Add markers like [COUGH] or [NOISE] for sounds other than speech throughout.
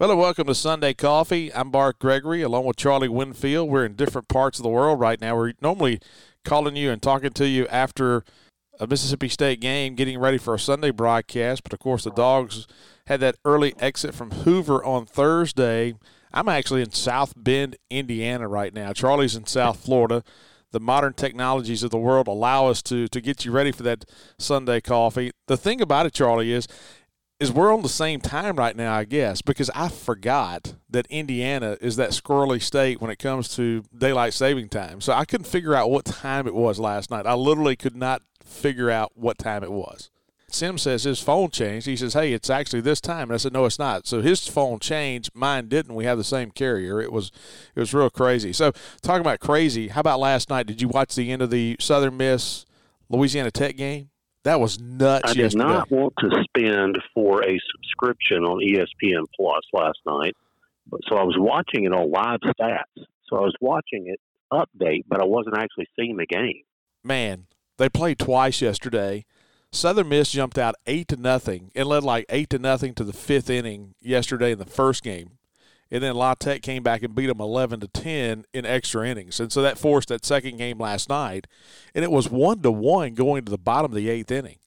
Well, welcome to Sunday Coffee. I'm Bart Gregory along with Charlie Winfield. We're in different parts of the world right now. We're normally calling you and talking to you after a Mississippi State game, getting ready for a Sunday broadcast. But of course, the Dogs had that early exit from Hoover on Thursday. I'm actually in South Bend, Indiana right now. Charlie's in South Florida. The modern technologies of the world allow us to to get you ready for that Sunday coffee. The thing about it, Charlie, is is we're on the same time right now, I guess, because I forgot that Indiana is that squirrely state when it comes to daylight saving time. So I couldn't figure out what time it was last night. I literally could not figure out what time it was. Sim says his phone changed. He says, "Hey, it's actually this time." And I said, "No, it's not." So his phone changed. Mine didn't. We have the same carrier. It was, it was real crazy. So talking about crazy. How about last night? Did you watch the end of the Southern Miss Louisiana Tech game? That was nuts. I did yesterday. not want to spend for a subscription on ESPN Plus last night, but so I was watching it on live stats. So I was watching it update, but I wasn't actually seeing the game. Man, they played twice yesterday. Southern Miss jumped out eight to nothing and led like eight to nothing to the fifth inning yesterday in the first game, and then La Tech came back and beat them eleven to ten in extra innings, and so that forced that second game last night, and it was one to one going to the bottom of the eighth inning.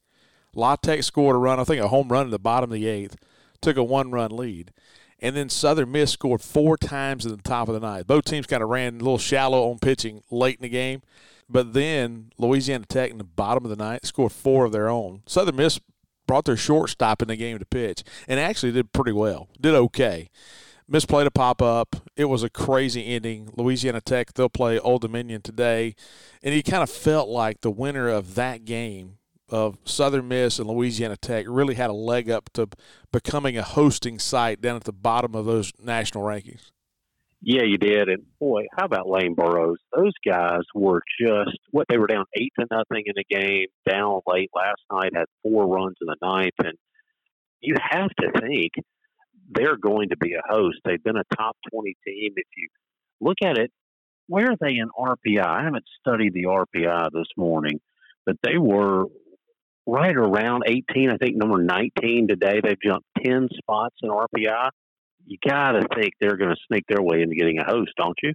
La Tech scored a run, I think a home run in the bottom of the eighth, took a one run lead. And then Southern Miss scored four times in the top of the ninth. Both teams kind of ran a little shallow on pitching late in the game. But then Louisiana Tech in the bottom of the ninth scored four of their own. Southern Miss brought their shortstop in the game to pitch and actually did pretty well. Did okay. Miss played a pop up. It was a crazy ending. Louisiana Tech, they'll play Old Dominion today. And he kind of felt like the winner of that game of Southern Miss and Louisiana Tech really had a leg up to becoming a hosting site down at the bottom of those national rankings. Yeah, you did. And boy, how about Lane Burroughs? Those guys were just what they were down eight to nothing in the game, down late last night, had four runs in the ninth, and you have to think they're going to be a host. They've been a top twenty team. If you look at it, where are they in RPI? I haven't studied the RPI this morning, but they were right around 18. I think number 19 today. They've jumped 10 spots in RPI. You got to think they're going to sneak their way into getting a host, don't you?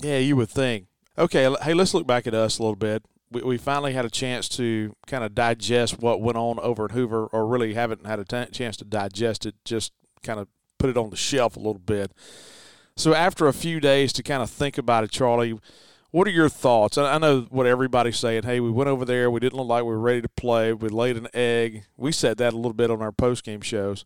Yeah, you would think. Okay, hey, let's look back at us a little bit. We, finally had a chance to kind of digest what went on over in Hoover, or really haven't had a t- chance to digest it, just kind of put it on the shelf a little bit. So, after a few days to kind of think about it, Charlie, what are your thoughts? I know what everybody's saying. Hey, we went over there. We didn't look like we were ready to play. We laid an egg. We said that a little bit on our post game shows.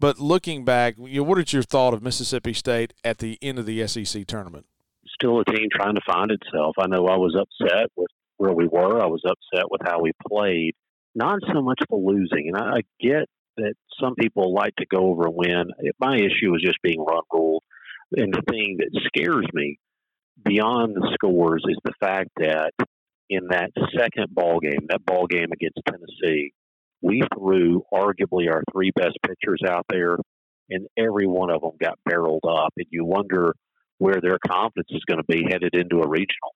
But looking back, you know, what is your thought of Mississippi State at the end of the SEC tournament? Still a team trying to find itself. I know I was upset with where we were. I was upset with how we played. Not so much for losing. And I get that some people like to go over and win. My issue is just being run ruled. And the thing that scares me beyond the scores is the fact that in that second ball game, that ball game against Tennessee, we threw arguably our three best pitchers out there, and every one of them got barreled up. And you wonder where their confidence is going to be headed into a regional.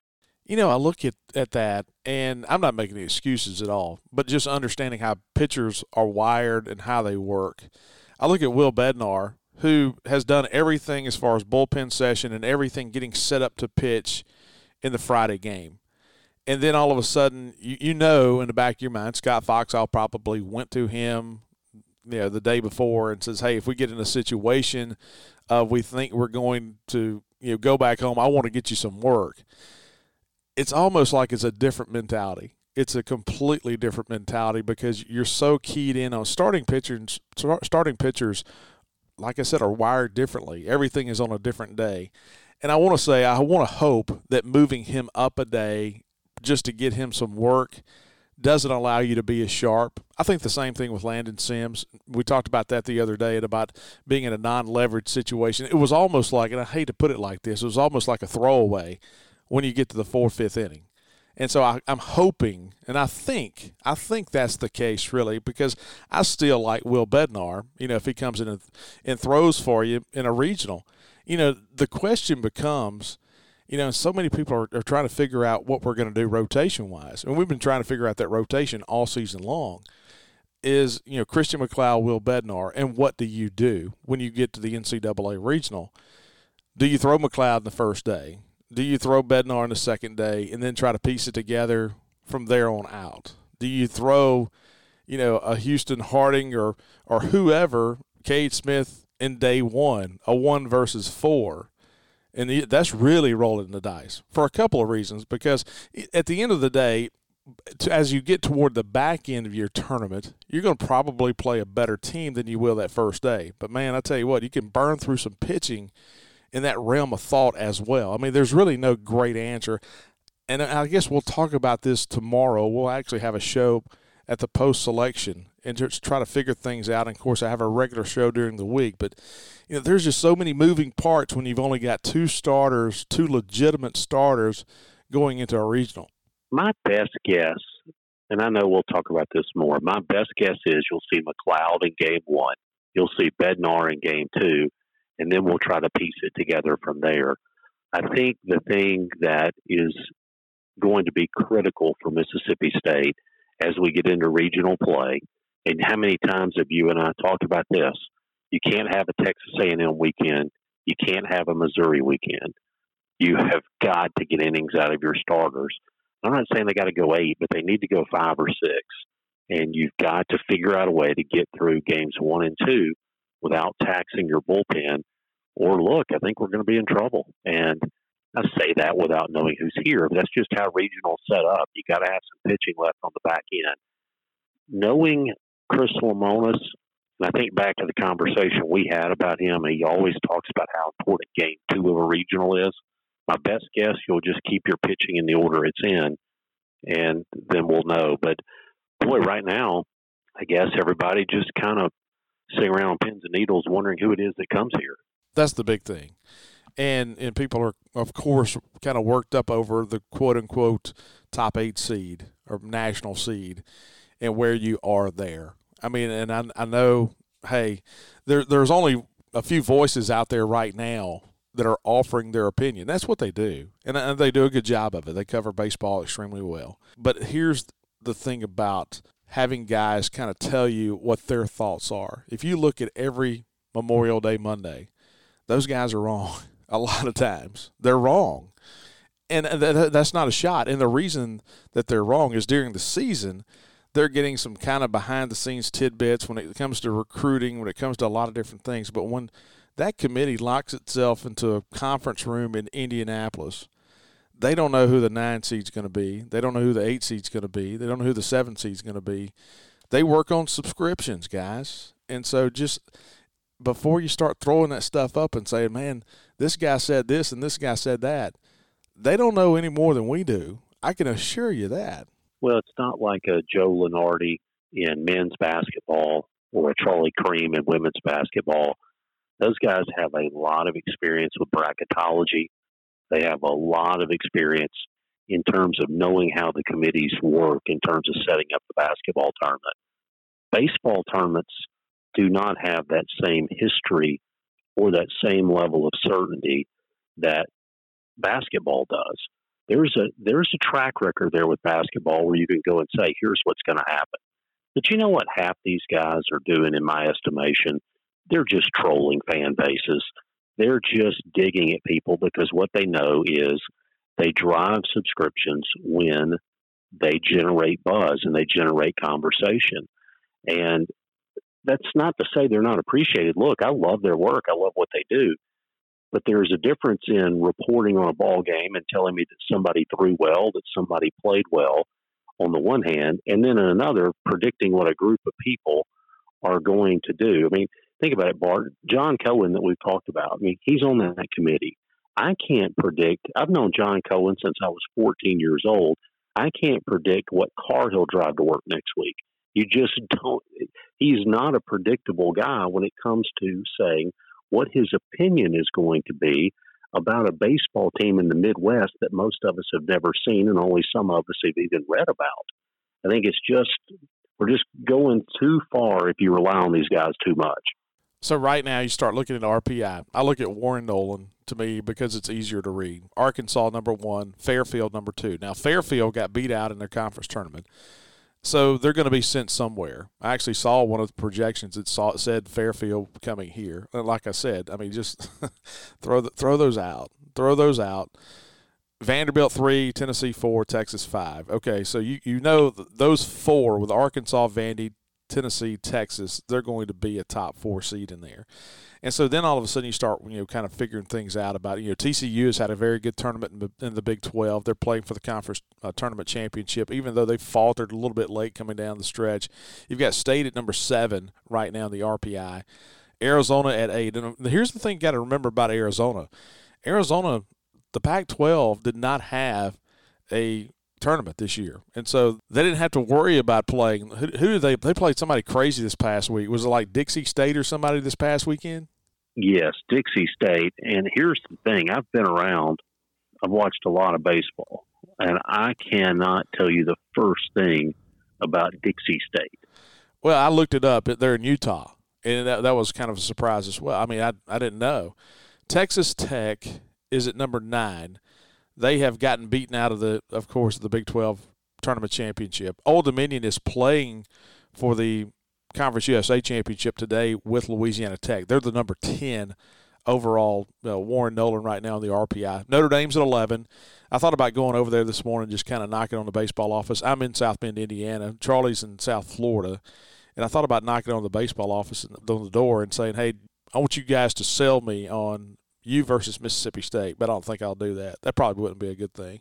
You know, I look at, at that, and I'm not making any excuses at all, but just understanding how pitchers are wired and how they work. I look at Will Bednar, who has done everything as far as bullpen session and everything getting set up to pitch in the Friday game. And then all of a sudden, you, you know in the back of your mind, Scott Foxhall probably went to him you know, the day before and says, hey, if we get in a situation of we think we're going to you know go back home, I want to get you some work it's almost like it's a different mentality. It's a completely different mentality because you're so keyed in on starting pitchers. Starting pitchers, like I said, are wired differently. Everything is on a different day, and I want to say I want to hope that moving him up a day just to get him some work doesn't allow you to be as sharp. I think the same thing with Landon Sims. We talked about that the other day about being in a non-leveraged situation. It was almost like, and I hate to put it like this, it was almost like a throwaway when you get to the fourth, fifth inning. And so I, am hoping, and I think, I think that's the case really, because I still like Will Bednar. You know, if he comes in and, and throws for you in a regional, you know, the question becomes, you know, so many people are, are trying to figure out what we're going to do rotation wise, and we've been trying to figure out that rotation all season long. is you know Christian McLeod, Will Bednar, and what do you do when you get to the NCAA regional? Do you throw McLeod in the first day? Do you throw Bednar on the second day, and then try to piece it together from there on out? Do you throw, you know, a Houston Harding or or whoever, Cade Smith in day one, a one versus four? And that's really rolling the dice for a couple of reasons. Because at the end of the day, as you get toward the back end of your tournament, you're going to probably play a better team than you will that first day. But man, I tell you what, you can burn through some pitching in that realm of thought as well. I mean, there's really no great answer. And I guess we'll talk about this tomorrow. We'll actually have a show at the post selection and just try to figure things out. And of course, I have a regular show during the week, but you know, there's just so many moving parts when you've only got two starters, two legitimate starters going into a regional my best guess, and I know we'll talk about this more. My best guess is you'll see McLeod in game one, you'll see Bednar in game two, and then we'll try to piece it together from there. I think the thing that is going to be critical for Mississippi State as we get into regional play, and how many times have you and I talked about this? You can't have a Texas A&M weekend. You can't have a Missouri weekend. You have got to get innings out of your starters. I'm not saying they got to go eight, but they need to go five or six. And you've got to figure out a way to get through games one and two without taxing your bullpen. Or look, I think we're going to be in trouble. And I say that without knowing who's here, but that's just how regional set up. You got to have some pitching left on the back end. Knowing Chris Lemonis, and I think back to the conversation we had about him, he always talks about how important game two of a regional is my best guess, you'll just keep your pitching in the order it's in, and then we'll know. But boy, right now, I guess everybody just kind of sitting around on pins and needles, wondering who it is that comes here. That's the big thing, and and people are of course kind of worked up over the quote unquote top eight seed or national seed, and where you are there. I mean, and I I know, hey, there there's only a few voices out there right now that are offering their opinion. That's what they do. And, and they do a good job of it. They cover baseball extremely well. But here's the thing about having guys kind of tell you what their thoughts are. If you look at every Memorial Day Monday, those guys are wrong [LAUGHS] a lot of times. They're wrong. And uh, that's not a shot. And the reason that they're wrong is during the season, they're getting some kind of behind the scenes tidbits when it comes to recruiting, when it comes to a lot of different things. But when that committee locks itself into a conference room in Indianapolis. They don't know who the nine seed's going to be. They don't know who the eight seed's going to be. They don't know who the seven seed's going to be. They work on subscriptions, guys. And so just before you start throwing that stuff up and saying, man, this guy said this and this guy said that, they don't know any more than we do. I can assure you that. Well, it's not like a Joe Lunardi in men's basketball or a Charlie Creme in women's basketball those guys have a lot of experience with bracketology. They have a lot of experience in terms of knowing how the committees work in terms of setting up the basketball tournament. Baseball tournaments do not have that same history or that same level of certainty that basketball does. There's a there's a track record there with basketball where you can go and say, here's what's going to happen. But you know what half these guys are doing, in my estimation, they're just trolling fan bases. They're just digging at people because what they know is they drive subscriptions when they generate buzz and they generate conversation. And that's not to say they're not appreciated. Look, I love their work. I love what they do. But there's a difference in reporting on a ball game and telling me that somebody threw well, that somebody played well on the one hand, and then in another, predicting what a group of people are going to do. I mean, think about it, Bart. John Cohen that we've talked about. I mean, he's on that committee. I can't predict. I've known John Cohen since I was 14 years old. I can't predict what car he'll drive to work next week. You just don't. He's not a predictable guy when it comes to saying what his opinion is going to be about a baseball team in the Midwest that most of us have never seen and only some of us have even read about. I think it's just we're just going too far if you rely on these guys too much. So right now you start looking at RPI. I look at Warren Nolan to me because it's easier to read. Arkansas number one, Fairfield number two. Now Fairfield got beat out in their conference tournament. So they're going to be sent somewhere. I actually saw one of the projections that saw said Fairfield coming here. And like I said, I mean, just [LAUGHS] throw the, throw those out. Throw those out. Vanderbilt three, Tennessee four, Texas five. Okay, so you you know those four with Arkansas, Vandy, Tennessee, Texas, they're going to be a top four seed in there. And so then all of a sudden you start, you know, kind of figuring things out about, you know, TCU has had a very good tournament in the, Big 12. They're playing for the conference uh, tournament championship, even though they faltered a little bit late coming down the stretch. You've got State at number seven right now in the RPI, Arizona at eight. And here's the thing you got to remember about Arizona Arizona, the Pac 12 did not have a tournament this year, and so they didn't have to worry about playing. Who, who did they? They played somebody crazy this past week. Was it like Dixie State or somebody this past weekend? Yes, Dixie State. And here's the thing: I've been around. I've watched a lot of baseball, and I cannot tell you the first thing about Dixie State. Well, I looked it up. They're in Utah, and that, that was kind of a surprise as well. I mean, I I didn't know. Texas Tech is at number nine they have gotten beaten out of the, of course, the Big 12 tournament championship. Old Dominion is playing for the Conference USA championship today with Louisiana Tech. They're the number 10 overall uh, Warren Nolan right now in the RPI. Notre Dame's at 11. I thought about going over there this morning, just kind of knocking on the baseball office. I'm in South Bend, Indiana. Charlie's in South Florida. And I thought about knocking on the baseball office on the door and saying, hey, I want you guys to sell me on you versus Mississippi State, but I don't think I'll do that. That probably wouldn't be a good thing.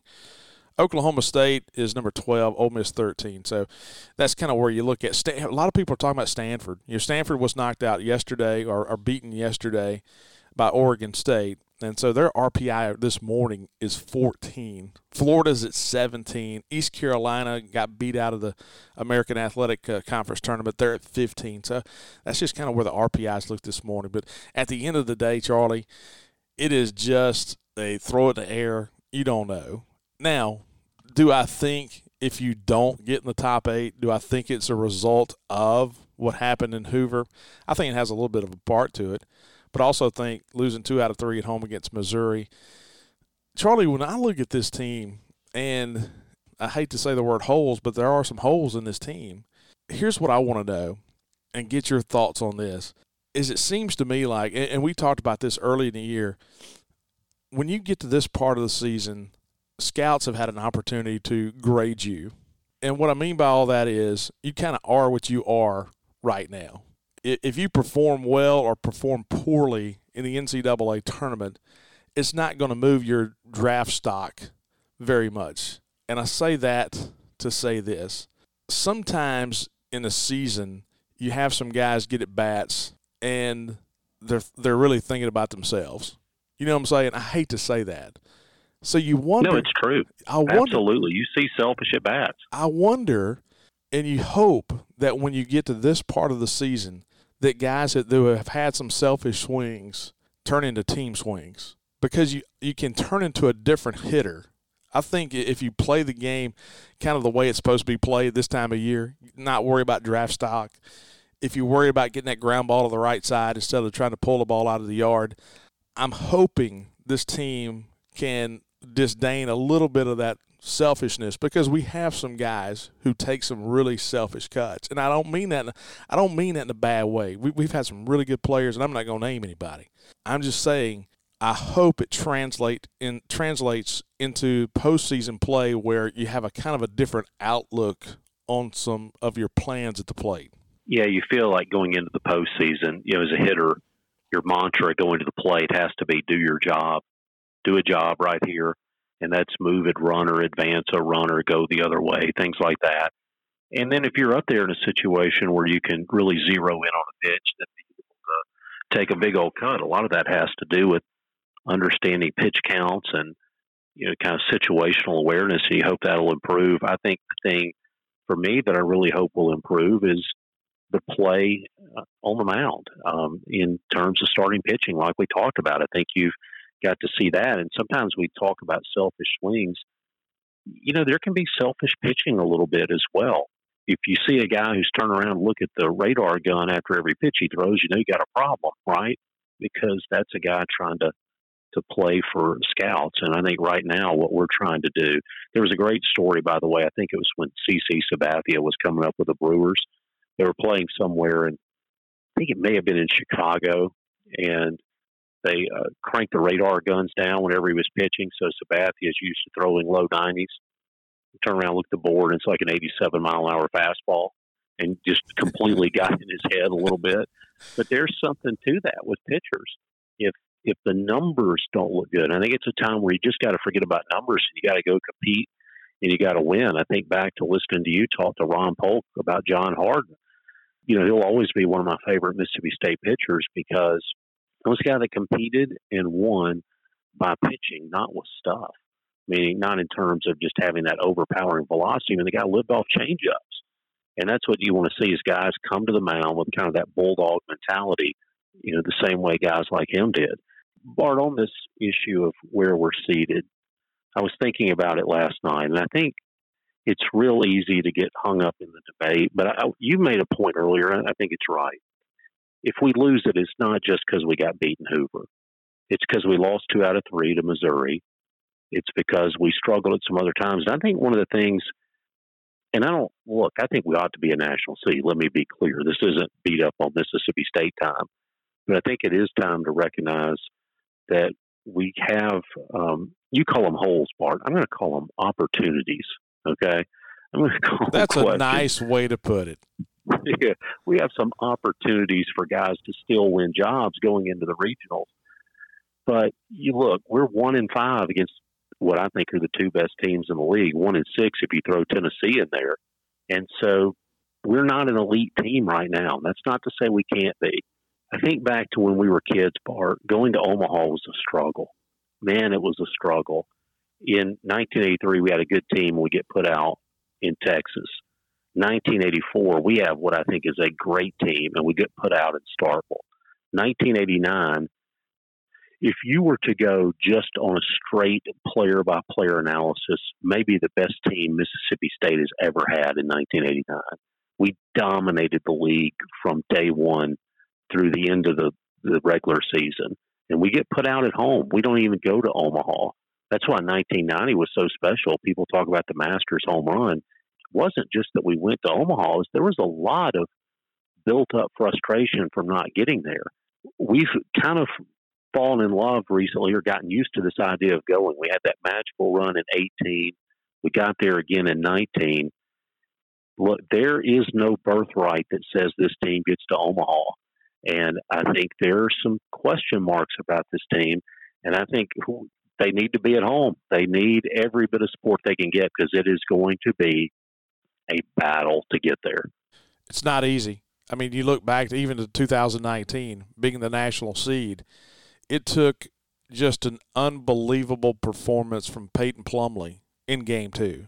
Oklahoma State is number 12, Ole Miss 13. So that's kind of where you look at. A lot of people are talking about Stanford. You know, Stanford was knocked out yesterday or, or beaten yesterday by Oregon State. And so their RPI this morning is 14. Florida's at 17. East Carolina got beat out of the American Athletic uh, Conference tournament. They're at 15. So that's just kind of where the RPIs look this morning. But at the end of the day, Charlie, it is just they throw it in the air. You don't know. Now, do I think if you don't get in the top eight, do I think it's a result of what happened in Hoover? I think it has a little bit of a part to it, but also think losing two out of three at home against Missouri. Charlie, when I look at this team, and I hate to say the word holes, but there are some holes in this team. Here's what I want to know and get your thoughts on this is it seems to me like, and we talked about this early in the year, when you get to this part of the season, scouts have had an opportunity to grade you. And what I mean by all that is you kind of are what you are right now. If you perform well or perform poorly in the NCAA tournament, it's not going to move your draft stock very much. And I say that to say this. Sometimes in a season, you have some guys get at bats and they're they're really thinking about themselves. You know what I'm saying? I hate to say that. So you wonder. No, it's true. I wonder, Absolutely, you see selfish at bats. I wonder, and you hope that when you get to this part of the season, that guys that have had some selfish swings turn into team swings because you you can turn into a different hitter. I think if you play the game kind of the way it's supposed to be played this time of year, not worry about draft stock, if you worry about getting that ground ball to the right side instead of trying to pull the ball out of the yard, I'm hoping this team can disdain a little bit of that selfishness because we have some guys who take some really selfish cuts, and I don't mean that. In, I don't mean that in a bad way. We, we've had some really good players, and I'm not going to name anybody. I'm just saying I hope it translate in translates into postseason play where you have a kind of a different outlook on some of your plans at the plate yeah, you feel like going into the postseason, you know, as a hitter, your mantra going to the plate has to be do your job, do a job right here, and that's move it, run or advance a runner, go the other way, things like that. And then if you're up there in a situation where you can really zero in on a pitch, able to take a big old cut. A lot of that has to do with understanding pitch counts and you know kind of situational awareness. And you hope that'll improve. I think the thing for me that I really hope will improve is the play uh, on the mound um, in terms of starting pitching, like we talked about. I think you've got to see that. And sometimes we talk about selfish swings. You know, there can be selfish pitching a little bit as well. If you see a guy who's turned around and look at the radar gun after every pitch he throws, you know you got a problem, right? Because that's a guy trying to to play for scouts. And I think right now what we're trying to do, there was a great story, by the way. I think it was when CC Sabathia was coming up with the Brewers. They were playing somewhere, and I think it may have been in Chicago, and they uh, cranked the radar guns down whenever he was pitching. So Sabathia is used to throwing low 90s. Turn around, look at the board, and it's like an 87 mile an hour fastball, and just [LAUGHS] completely got in his head a little bit. But there's something to that with pitchers. If if the numbers don't look good, I think it's a time where you just got to forget about numbers and you got to go compete and you got to win. I think back to listening to you talk to Ron Polk about John Hardin. You know, he'll always be one of my favorite Mississippi State pitchers because he was a guy that competed and won by pitching, not with stuff. Meaning, not in terms of just having that overpowering velocity. I mean, the guy lived off changeups. And that's what you want to see is guys come to the mound with kind of that bulldog mentality, you know, the same way guys like him did. Bart, on this issue of where we're seated, I was thinking about it last night, and I think it's real easy to get hung up in the debate. But I, you made a point earlier, and I think it's right. If we lose it, it's not just because we got beaten Hoover. It's because we lost two out of three to Missouri. It's because we struggled at some other times. And I think one of the things, and I don't look, I think we ought to be a national seed. Let me be clear. This isn't beat up on Mississippi State time. But I think it is time to recognize that we have, um, you call them holes, Bart. I'm going to call them opportunities. Okay. I'm going to call That's a nice way to put it. [LAUGHS] yeah, we have some opportunities for guys to still win jobs going into the regionals. But you look, we're one in five against what I think are the two best teams in the league. One in six if you throw Tennessee in there. And so we're not an elite team right now. That's not to say we can't be. I think back to when we were kids, Bart, going to Omaha was a struggle. Man, it was a struggle. In 1983, we had a good team we get put out in Texas. 1984, we have what I think is a great team and we get put out in Starkville. 1989, if you were to go just on a straight player by player analysis, maybe the best team Mississippi State has ever had in 1989. We dominated the league from day one through the end of the, the regular season. And we get put out at home. We don't even go to Omaha. That's why 1990 was so special. People talk about the Masters home run. It wasn't just that we went to Omaha, was there was a lot of built up frustration from not getting there. We've kind of fallen in love recently or gotten used to this idea of going. We had that magical run in 18. We got there again in 19. Look, there is no birthright that says this team gets to Omaha. And I think there are some question marks about this team. And I think they need to be at home. They need every bit of support they can get because it is going to be a battle to get there. It's not easy. I mean, you look back to even to 2019, being the national seed, it took just an unbelievable performance from Peyton Plumley in game two.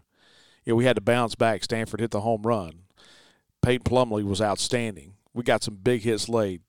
You know, we had to bounce back. Stanford hit the home run. Peyton Plumley was outstanding we got some big hits laid.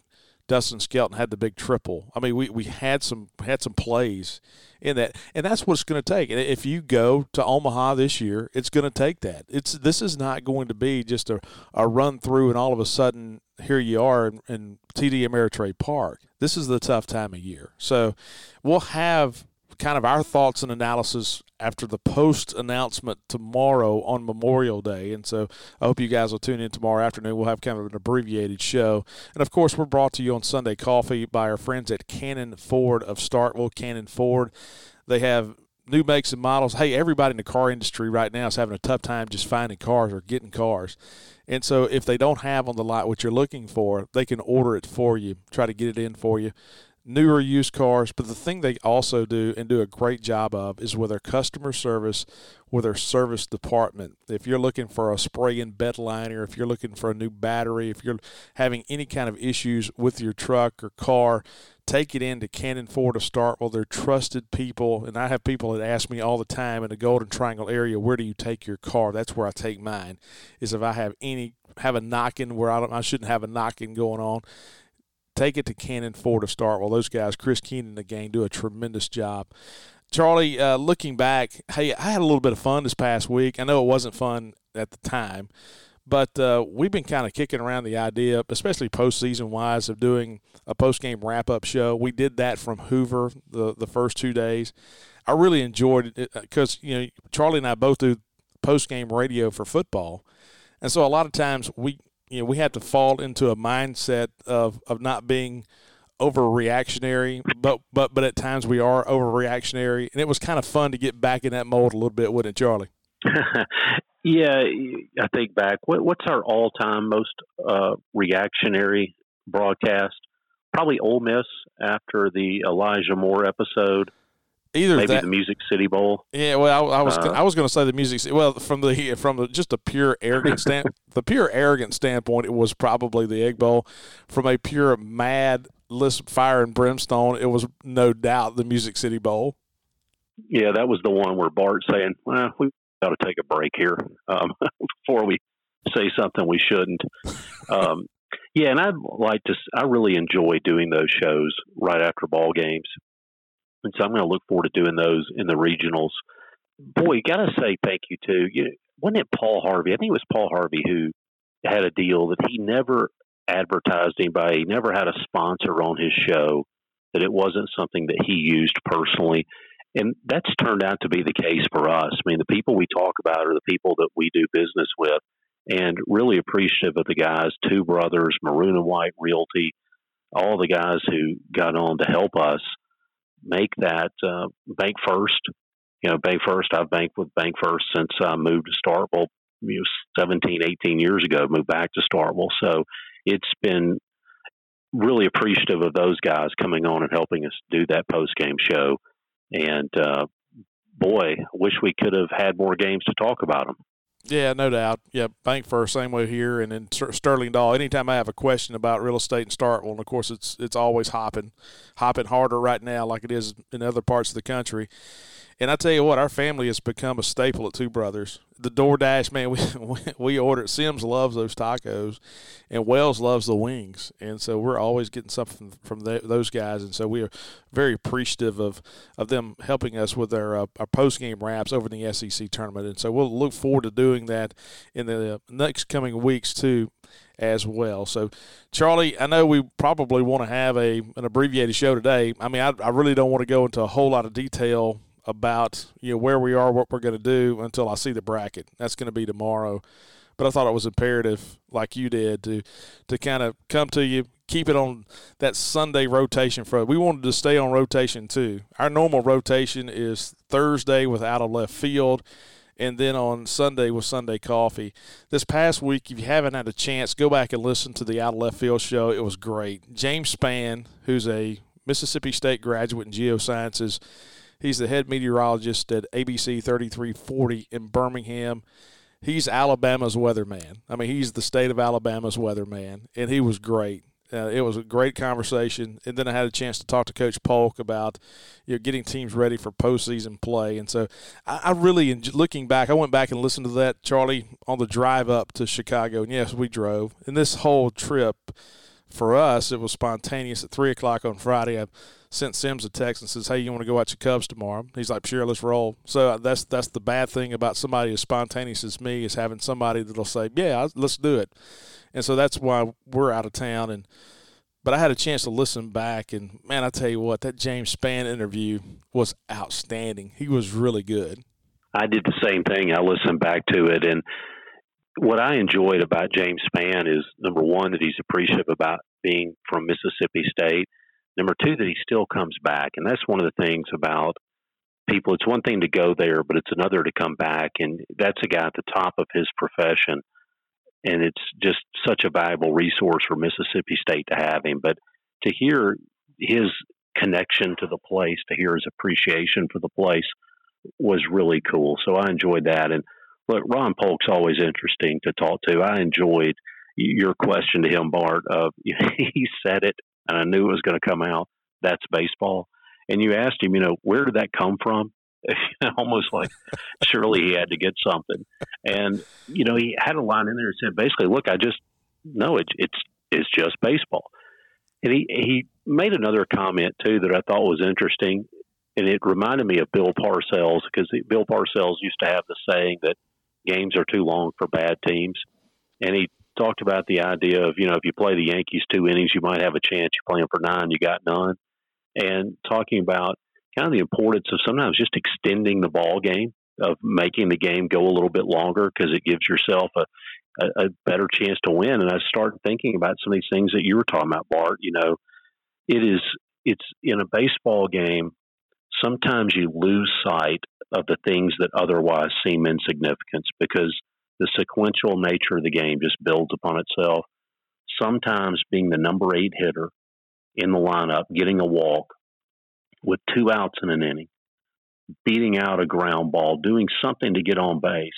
Dustin Skelton had the big triple. I mean, we, we had some had some plays in that, and that's what it's going to take. And if you go to Omaha this year, it's going to take that. It's this is not going to be just a, a run through and all of a sudden here you are in, in TD Ameritrade Park. This is the tough time of year, so we'll have kind of our thoughts and analysis after the post announcement tomorrow on Memorial Day. And so I hope you guys will tune in tomorrow afternoon. We'll have kind of an abbreviated show. And of course, we're brought to you on Sunday Coffee by our friends at Cannon Ford of Starkville. Cannon Ford. They have new makes and models. Hey, everybody in the car industry right now is having a tough time just finding cars or getting cars. And so if they don't have on the lot what you're looking for, they can order it for you, try to get it in for you newer used cars. But the thing they also do and do a great job of is with their customer service, with their service department. If you're looking for a spray in bed liner, if you're looking for a new battery, if you're having any kind of issues with your truck or car, take it into Cannon Ford to Starkville, they're trusted people, and I have people that ask me all the time in the Golden Triangle area, where do you take your car? That's where I take mine. Is if I have any have a knocking where I don't, I shouldn't have a knocking going on take it to Cannon Ford to Starkville, those guys, Chris Keenan and the gang, do a tremendous job. Charlie, uh, looking back, hey, I had a little bit of fun this past week. I know it wasn't fun at the time, But uh, we've been kind of kicking around the idea, especially postseason wise, of doing a post game wrap up show. We did that from Hoover the the first two days. I really enjoyed it because you know Charlie and I both do post game radio for football, and so a lot of times we you know we have to fall into a mindset of of not being overreactionary, but but but at times we are overreactionary, and it was kind of fun to get back in that mold a little bit, wouldn't it, Charlie? [LAUGHS] yeah, I think back. What, what's our all-time most uh, reactionary broadcast? Probably Ole Miss after the Elijah Moore episode. Either maybe that, the Music City Bowl. Yeah, well, I, I was uh, I was going to say the Music City. Well, from the from the, just a pure [LAUGHS] arrogant stand, the pure arrogant standpoint, it was probably the Egg Bowl. From a pure mad list fire and brimstone, it was no doubt the Music City Bowl. Yeah, that was the one where Bart saying, "Well, we got to take a break here um, [LAUGHS] before we say something we shouldn't." Um, yeah, and I'd like to. I really enjoy doing those shows right after ball games and so I'm going to look forward to doing those in the regionals. Boy, got to say thank you to you. Wasn't it Paul Harvey? I think it was Paul Harvey who had a deal that he never advertised anybody, he never had a sponsor on his show, that it wasn't something that he used personally. And that's turned out to be the case for us. I mean, the people we talk about are the people that we do business with, and really appreciative of the guys, Two Brothers, Maroon and White Realty, all the guys who got on to help us make that uh, bank first. You know, BankFirst. I've banked with BankFirst since I moved to Starkville, you know, 17, 18 years ago. Moved back to Starkville, so it's been really appreciative of those guys coming on and helping us do that post game show. And uh, boy, wish we could have had more games to talk about them. Yeah, no doubt. Yeah, BankFirst, same way here, and then Sterling Doll. Anytime I have a question about real estate and Starkville, of course it's it's always hopping, hopping harder right now, like it is in other parts of the country. And I tell you what, our family has become a staple at Two Brothers. The DoorDash, man, [LAUGHS] we we order. Sims loves those tacos, and Wells loves the wings, and so we're always getting something from the, those guys. And so we are very appreciative of of them helping us with our uh, our post game wraps over the SEC tournament. And so we'll look forward to doing that in the next coming weeks too as well. So, Charlie, I know we probably want to have a an abbreviated show today. I mean, I, I really don't want to go into a whole lot of detail about you know where we are, what we're going to do until I see the bracket. That's going to be tomorrow. But I thought it was imperative, like you did, to to kind of come to you, keep it on that Sunday rotation for. We wanted to stay on rotation too. Our normal rotation is Thursday with out of left field, and then on Sunday with Sunday coffee. This past week, if you haven't had a chance, go back and listen to the out of left field show. It was great. James Spann, who's a Mississippi State graduate in geosciences He's the head meteorologist at ABC 3340 in Birmingham. He's Alabama's weatherman. I mean, he's the state of Alabama's weatherman, and he was great. Uh, it was a great conversation, and then I had a chance to talk to Coach Polk about you know getting teams ready for postseason play. And so, I, I really, looking back, I went back and listened to that Charlie on the drive up to Chicago. And yes, we drove, and this whole trip for us, it was spontaneous. At three o'clock on Friday, I sent Sims a text and says, "Hey, you want to go watch the Cubs tomorrow?" He's like, "Sure, let's roll." So uh, that's that's the bad thing about somebody as spontaneous as me is having somebody that'll say, "Yeah, let's do it." And so that's why we're out of town. And but I had a chance to listen back, and man, I tell you what, that James Spann interview was outstanding. He was really good. I did the same thing. I listened back to it, and what I enjoyed about James Spann is number one that he's appreciative about being from Mississippi State Number two, that he still comes back. And that's one of the things about people. It's one thing to go there, but it's another to come back. And that's a guy at the top of his profession. And it's just such a valuable resource for Mississippi State to have him. But to hear his connection to the place, to hear his appreciation for the place was really cool. So I enjoyed that. And look, Ron Polk's always interesting to talk to. I enjoyed your question to him, Bart. Of [LAUGHS] he said it and I knew it was going to come out. That's baseball. And you asked him, you know, where did that come from? [LAUGHS] Almost like surely he had to get something. And you know, he had a line in there that said basically, "Look, I just no, it's it's it's just baseball." And he he made another comment too that I thought was interesting, and it reminded me of Bill Parcells because Bill Parcells used to have the saying that games are too long for bad teams. and he talked about the idea of you know if you play the Yankees two innings, you might have a chance. You play them for nine, you got none, and talking about kind of the importance of sometimes just extending the ball game of making the game go a little bit longer because it gives yourself a, a, a better chance to win. And I start thinking about some of these things that you were talking about, Bart. You know, it is it's in a baseball game. Sometimes you lose sight of the things that otherwise seem insignificant because the sequential nature of the game just builds upon itself. Sometimes being the number eight hitter in the lineup, getting a walk with two outs in an inning, beating out a ground ball, doing something to get on base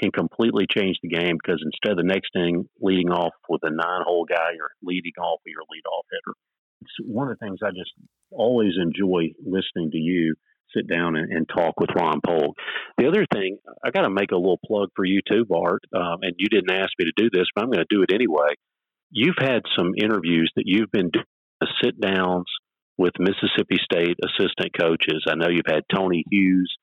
can completely change the game because instead of the next inning leading off with a nine hole guy, you're leading off with your leadoff hitter. It's one of the things I just always enjoy listening to you sit down and, and talk with Ron Polk. The other thing, I got to make a little plug for you too, Bart, um, and you didn't ask me to do this, but I'm going to do it anyway. You've had some interviews that you've been doing, sit downs with Mississippi State assistant coaches. I know you've had Tony Hughes.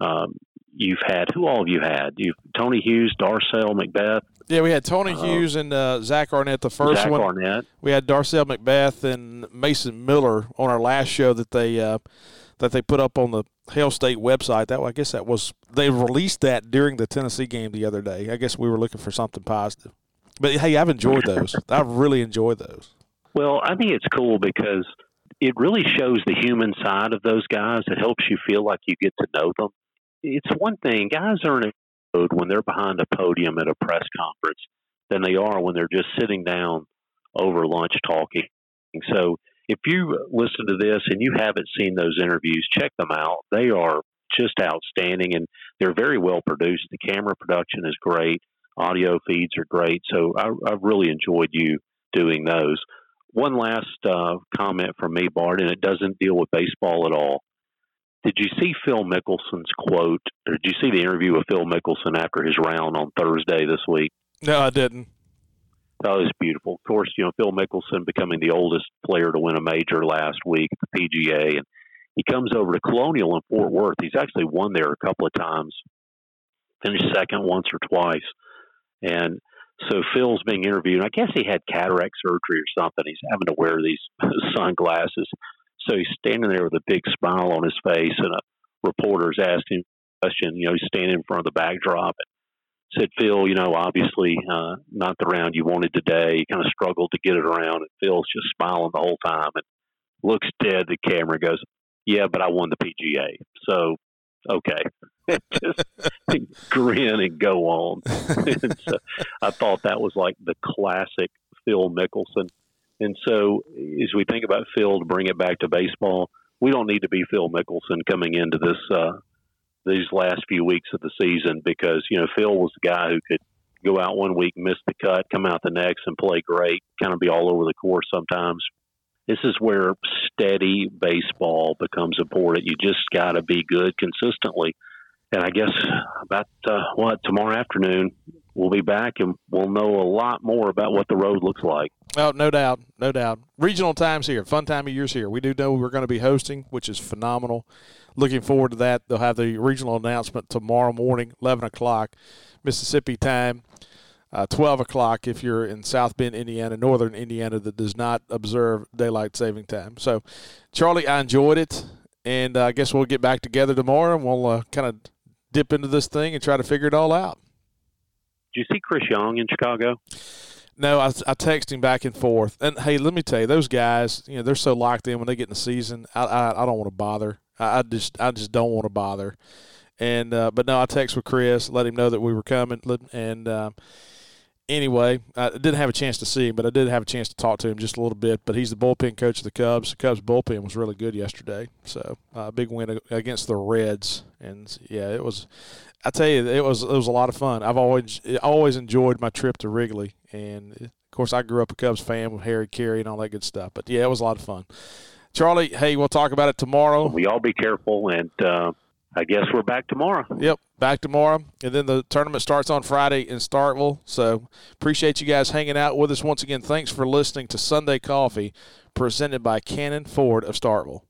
Um, you've had who all have you had? You've Tony Hughes, Darcel McBeth. Yeah, we had Tony uh, Hughes and uh, Zach Arnett the first Zach one. Arnett. We had Darcel McBeth and Mason Miller on our last show that they uh, that they put up on the Hail State website. That I guess that was they released that during the Tennessee game the other day. I guess we were looking for something positive. But hey, I've enjoyed those. [LAUGHS] I've really enjoyed those. Well, I think it's cool because it really shows the human side of those guys. It helps you feel like you get to know them. It's one thing guys are in a mode when they're behind a podium at a press conference than they are when they're just sitting down over lunch talking. So if you listen to this and you haven't seen those interviews, check them out. They are just outstanding and they're very well produced. The camera production is great, audio feeds are great. So I, I've really enjoyed you doing those. One last uh, comment from me, Bart, and it doesn't deal with baseball at all. Did you see Phil Mickelson's quote, or did you see the interview with Phil Mickelson after his round on Thursday this week? No, I didn't. Oh, that was beautiful. Of course, you know, Phil Mickelson becoming the oldest player to win a major last week at the PGA. And he comes over to Colonial in Fort Worth. He's actually won there a couple of times, finished second once or twice. And so Phil's being interviewed. I guess he had cataract surgery or something. He's having to wear these [LAUGHS] sunglasses. So he's standing there with a big smile on his face, and a reporter's asking a question. You know, he's standing in front of the backdrop. And, said, Phil, you know, obviously uh, not the round you wanted today. You kind of struggled to get it around. And Phil's just smiling the whole time and looks dead. The camera goes, yeah, but I won the PGA. So, okay. [LAUGHS] just grin and go on. [LAUGHS] and so I thought that was like the classic Phil Mickelson. And so as we think about Phil to bring it back to baseball, we don't need to be Phil Mickelson coming into this uh, these last few weeks of the season because you know Phil was the guy who could go out one week, miss the cut, come out the next, and play great. Kind of be all over the course sometimes. This is where steady baseball becomes important. You just got to be good consistently. And I guess about uh, what tomorrow afternoon we'll be back and we'll know a lot more about what the road looks like. Oh, no doubt, no doubt. Regional times here, fun time of years here. We do know we're going to be hosting, which is phenomenal. Looking forward to that. They'll have the regional announcement tomorrow morning, eleven o'clock, Mississippi time. Uh, 12 o'clock if you're in South Bend, Indiana, northern Indiana that does not observe daylight saving time. So, Charlie, I enjoyed it, and uh, I guess we'll get back together tomorrow and we'll uh, kind of dip into this thing and try to figure it all out. Did you see Chris Young in Chicago? No, I, I text him back and forth. And hey, let me tell you, those guys, you know, they're so locked in when they get in the season. I I, I don't want to bother. I, I, just I just don't want to bother. And uh, but no, I text with Chris, let him know that we were coming. And uh, anyway, I didn't have a chance to see him, but I did have a chance to talk to him just a little bit. But he's the bullpen coach of the Cubs. The Cubs bullpen was really good yesterday, so a uh, big win against the Reds. And yeah, it was I tell you, it was it was a lot of fun. I've always always enjoyed my trip to Wrigley, and of course, I grew up a Cubs fan with Harry Caray and all that good stuff. But yeah, it was a lot of fun. Charlie, hey, we'll talk about it tomorrow. We all be careful, and uh, I guess we're back tomorrow. Yep, back tomorrow, and then the tournament starts on Friday in Starkville. So appreciate you guys hanging out with us once again. Thanks for listening to Sunday Coffee, presented by Cannon Ford of Starkville.